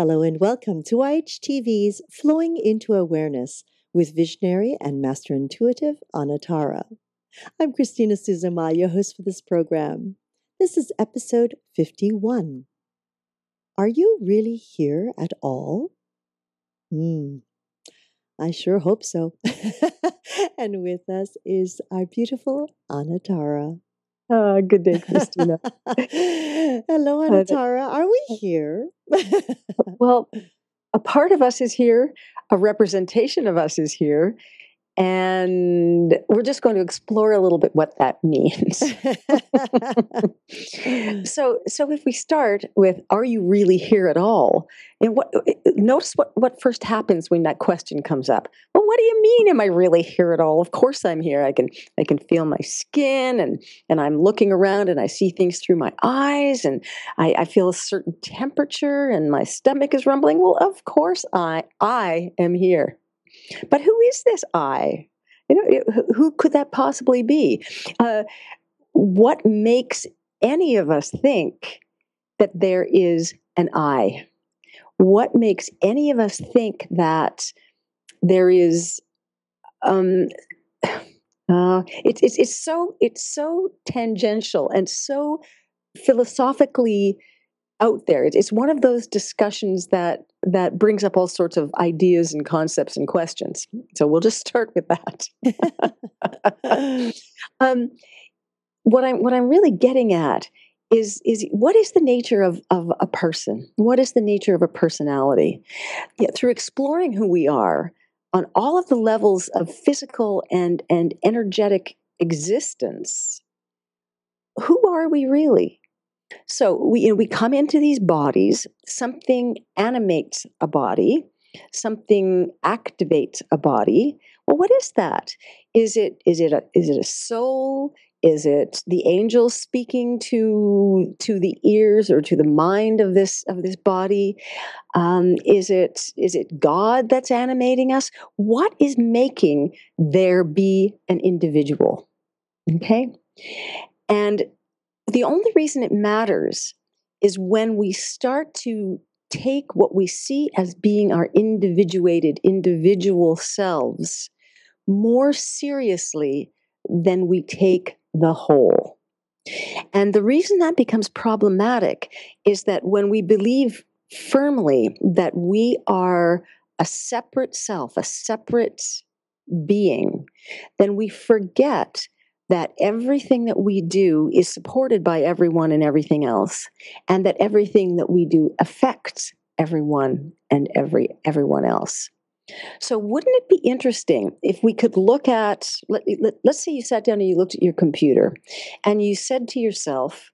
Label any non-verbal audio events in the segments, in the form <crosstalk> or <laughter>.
Hello and welcome to IHTV's Flowing into Awareness with visionary and master intuitive Anatara. I'm Christina Suzuma, your host for this program. This is episode 51. Are you really here at all? Hmm, I sure hope so. <laughs> and with us is our beautiful Anatara. Uh, good day, Christina. <laughs> Hello, <laughs> Anatara. Are we here? well, a part of us is here, a representation of us is here, and we're just going to explore a little bit what that <laughs> means. so, so if we start with, "Are you really here at all?" and what notice what what first happens when that question comes up. What do you mean? Am I really here at all? Of course, I'm here. I can I can feel my skin, and and I'm looking around, and I see things through my eyes, and I, I feel a certain temperature, and my stomach is rumbling. Well, of course, I I am here. But who is this I? You know, who could that possibly be? Uh, what makes any of us think that there is an I? What makes any of us think that there is? Um, uh, it's it's it's so it's so tangential and so philosophically out there. It's one of those discussions that that brings up all sorts of ideas and concepts and questions. So we'll just start with that. <laughs> <laughs> um, what I'm what I'm really getting at is is what is the nature of of a person? What is the nature of a personality? Yeah, through exploring who we are on all of the levels of physical and and energetic existence, who are we really? So we you know, we come into these bodies, something animates a body, something activates a body. Well, what is that? Is it is it a is it a soul? Is it the angels speaking to to the ears or to the mind of this of this body? Um, is it is it God that's animating us? What is making there be an individual? Okay, and the only reason it matters is when we start to take what we see as being our individuated individual selves more seriously than we take the whole. And the reason that becomes problematic is that when we believe firmly that we are a separate self, a separate being, then we forget that everything that we do is supported by everyone and everything else and that everything that we do affects everyone and every everyone else so wouldn't it be interesting if we could look at let, let, let's say you sat down and you looked at your computer and you said to yourself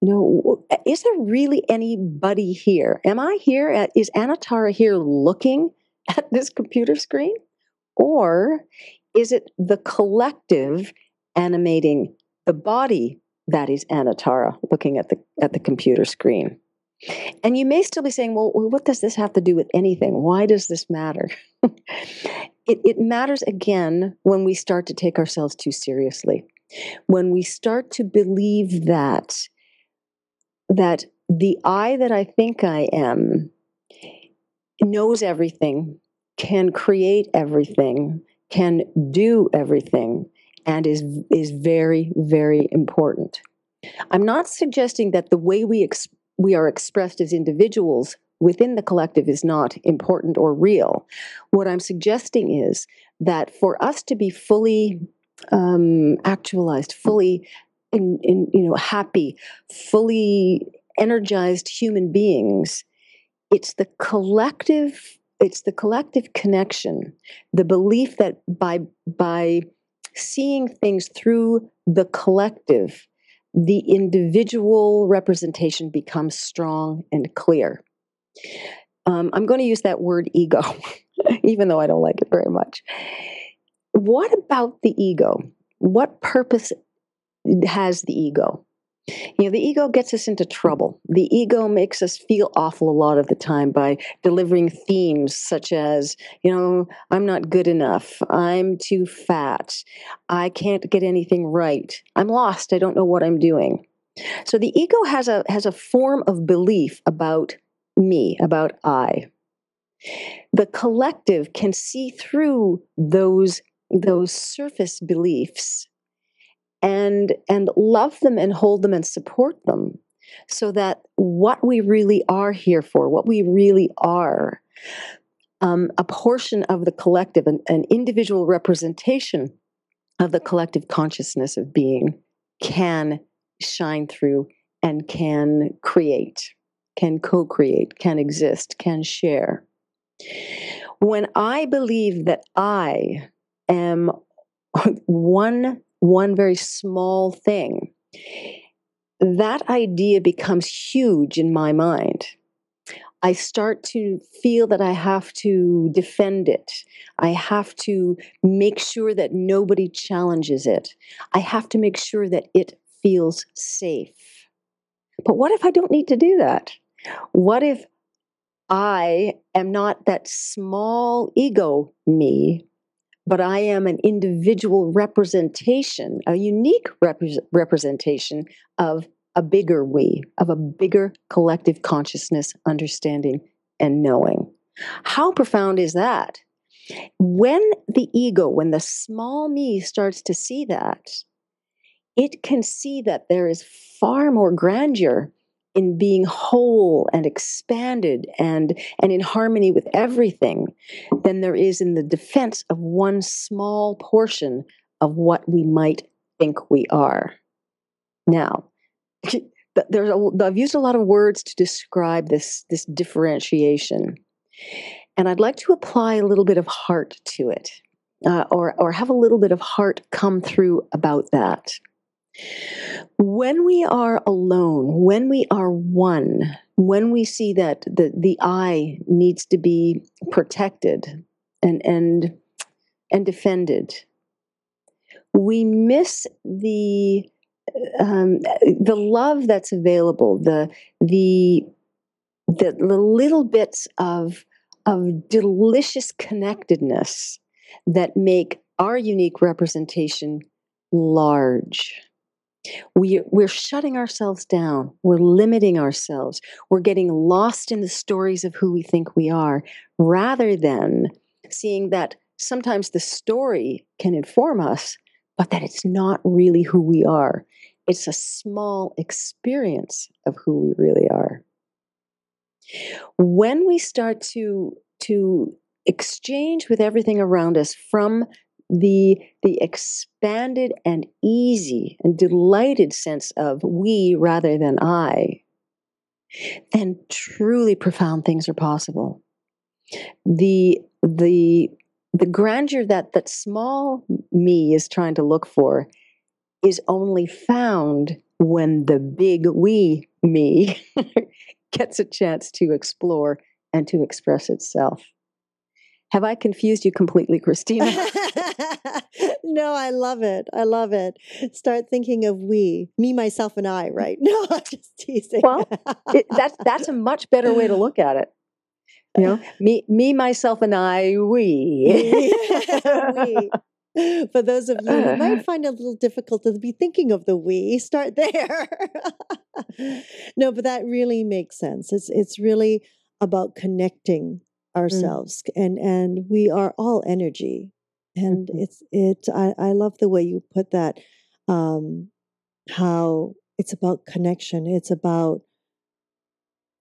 you know is there really anybody here am i here at, is anatara here looking <laughs> at this computer screen or is it the collective animating the body that is Anatara looking at the at the computer screen. And you may still be saying, well, what does this have to do with anything? Why does this matter? <laughs> it, it matters again when we start to take ourselves too seriously. When we start to believe that that the I that I think I am knows everything, can create everything, can do everything, and is is very very important. I'm not suggesting that the way we ex- we are expressed as individuals within the collective is not important or real. What I'm suggesting is that for us to be fully um, actualized, fully in, in you know happy, fully energized human beings, it's the collective it's the collective connection the belief that by by seeing things through the collective, the individual representation becomes strong and clear. um, I'm going to use that word ego, <laughs> even though I don't like it very much. What about the ego? What purpose has the ego? You know, the ego gets us into trouble. The ego makes us feel awful a lot of the time by delivering themes such as, you know, I'm not good enough. I'm too fat. I can't get anything right. I'm lost. I don't know what I'm doing. So the ego has a has a form of belief about me, about I. The collective can see through those those surface beliefs and and love them and hold them and support them so that what we really are here for what we really are um, a portion of the collective an, an individual representation of the collective consciousness of being can shine through and can create can co-create can exist can share. When i believe that i am <laughs> one one very small thing, that idea becomes huge in my mind. I start to feel that I have to defend it. I have to make sure that nobody challenges it. I have to make sure that it feels safe. But what if I don't need to do that? What if I am not that small ego me, but I am an individual representation, a unique rep- representation of a bigger we, of a bigger collective consciousness, understanding, and knowing. How profound is that? When the ego, when the small me starts to see that, it can see that there is far more grandeur in being whole and expanded and and in harmony with everything than there is in the defense of one small portion of what we might think we are. Now <laughs> there's a, I've used a lot of words to describe this this differentiation and I'd like to apply a little bit of heart to it uh, or or have a little bit of heart come through about that when we are alone, when we are one, when we see that the, the I needs to be protected and, and, and defended, we miss the um, the love that's available, the the the, little bits of of delicious connectedness that make our unique representation large we, we're shutting ourselves down. We're limiting ourselves. We're getting lost in the stories of who we think we are rather than seeing that sometimes the story can inform us, but that it's not really who we are. It's a small experience of who we really are. When we start to, to exchange with everything around us from the the expanded and easy and delighted sense of we rather than I, then truly profound things are possible. The the the grandeur that that small me is trying to look for is only found when the big we me <laughs> gets a chance to explore and to express itself. Have I confused you completely, Christina? <laughs> no, I love it. I love it. Start thinking of we, me, myself, and I. Right? <laughs> No, I'm just teasing. Well, it, that's that's a much better way to look at it. You know, me, me, myself, and I. We. <laughs> we. For those of you who might find it a little difficult to be thinking of the we, start there. no, but that really makes sense. It's it's really about connecting. Ourselves mm. and and we are all energy and mm-hmm. it's it I, I love the way you put that um how it's about connection it's about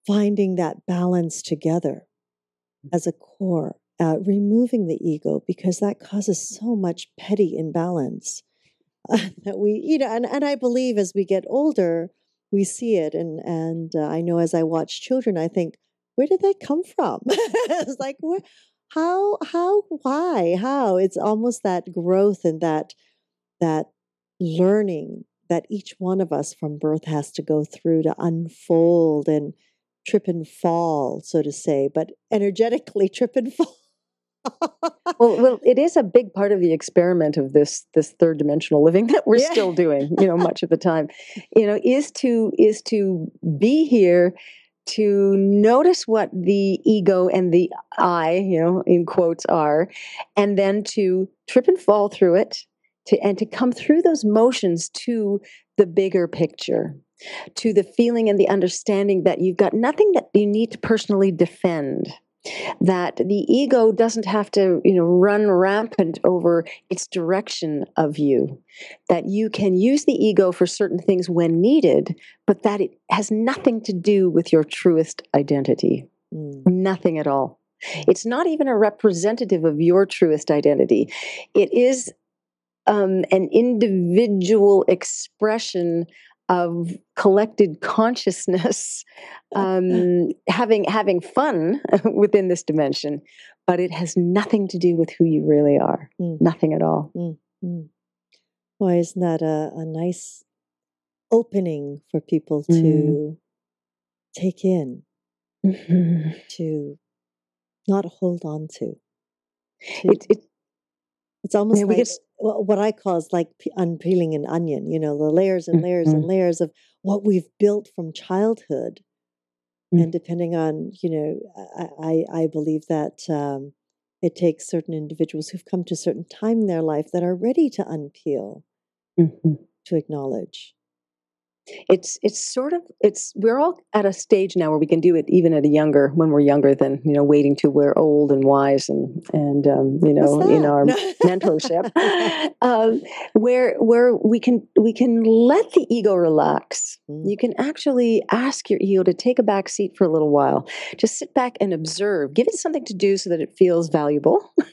finding that balance together as a core uh, removing the ego because that causes so much petty imbalance uh, <laughs> that we you know and, and i believe as we get older we see it and and uh, i know as i watch children i think where did that come from? <laughs> it's like, where, how, how, why, how? It's almost that growth and that, that learning that each one of us from birth has to go through to unfold and trip and fall, so to say, but energetically <laughs> trip and fall. well, well, it is a big part of the experiment of this this third dimensional living that we're yeah. still doing. You know, much of the time, <laughs> you know, is to is to be here to notice what the ego and the I, you know, in quotes are, and then to trip and fall through it, to and to come through those motions to the bigger picture, to the feeling and the understanding that you've got nothing that you need to personally defend that the ego doesn't have to you know run rampant over its direction of you that you can use the ego for certain things when needed but that it has nothing to do with your truest identity. Mm. nothing at all. It's not even a representative of your truest identity. It is um, an individual expression of collected consciousness <laughs> um, having having fun <laughs> within this dimension but it has nothing to do with who you really are mm. nothing at all mm. Mm. why isn't that a, a nice opening for people to mm. take in mm-hmm. to not hold on to, to it, it, it's almost like what I call is like unpeeling an onion, you know, the layers and layers mm-hmm. and layers of what we've built from childhood. Mm-hmm. And depending on, you know, I, I believe that um, it takes certain individuals who've come to a certain time in their life that are ready to unpeel, mm-hmm. to acknowledge it's it's sort of it's we're all at a stage now where we can do it even at a younger when we're younger than you know waiting till we're old and wise and and um, you know in our mentorship <laughs> um, where where we can we can let the ego relax. Mm. you can actually ask your ego to take a back seat for a little while. Just sit back and observe. Give it something to do so that it feels valuable. <laughs>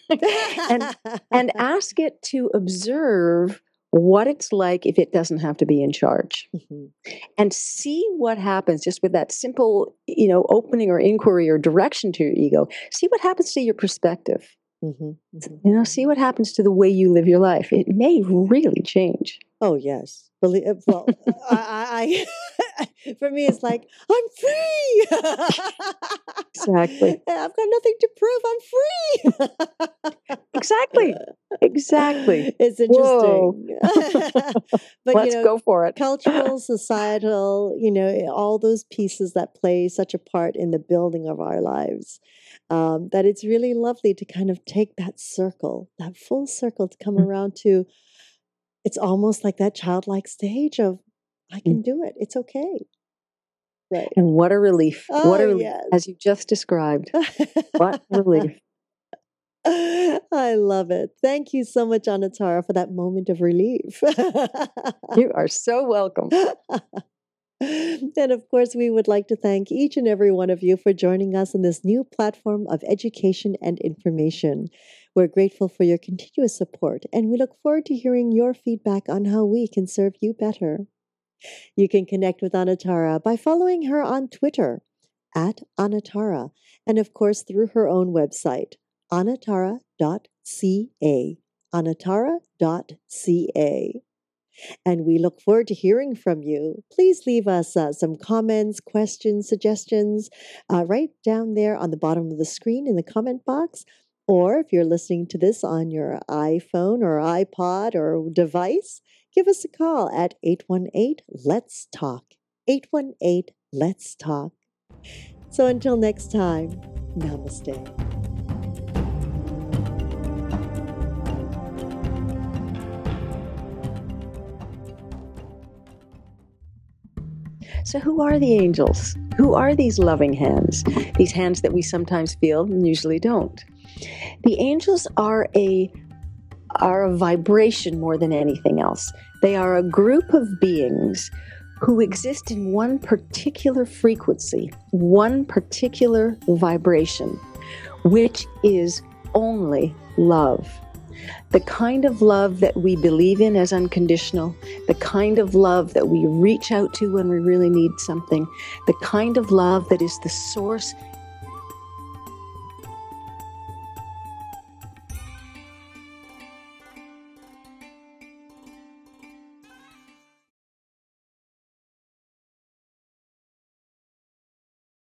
And and ask it to observe what it's like if it doesn't have to be in charge. Mm-hmm. and see what happens just with that simple you know opening or inquiry or direction to your ego. See what happens to your perspective mm-hmm. Mm-hmm. you know see what happens to the way you live your life. It may really change. Oh yes. Believe uh, well I, I <laughs> for me it's like i'm free! Exactly. <laughs> I've got nothing to prove. I'm free! Exactly. Exactly. <laughs> It's interesting. But let's you know, go for it. cultural societal you know all those pieces that play such a part in the building of our lives um, that it's really lovely to kind of take that circle that full circle to come mm. around to it's almost like that childlike stage of I mm. can do it. It's okay. Right. And what a relief. Oh, what a relief, yes. as you just described. what <laughs> relief. I love it. Thank you so much, Anatara, for that moment of relief. you are so welcome. <laughs> and of course, we would like to thank each and every one of you for joining us on this new platform of education and information. We're grateful for your continuous support, and we look forward to hearing your feedback on how we can serve you better. You can connect with Anatara by following her on Twitter at Anatara, and of course through her own website, anatara.ca. Anatara.ca. And we look forward to hearing from you. Please leave us uh, some comments, questions, suggestions uh, right down there on the bottom of the screen in the comment box. Or if you're listening to this on your iPhone or iPod or device, give us a call at 818 Let's Talk. 818 Let's Talk. So until next time, namaste. So, who are the angels? Who are these loving hands? These hands that we sometimes feel and usually don't. The angels are a are a vibration more than anything else. They are a group of beings who exist in one particular frequency, one particular vibration, which is only love. The kind of love that we believe in as unconditional, the kind of love that we reach out to when we really need something, the kind of love that is the source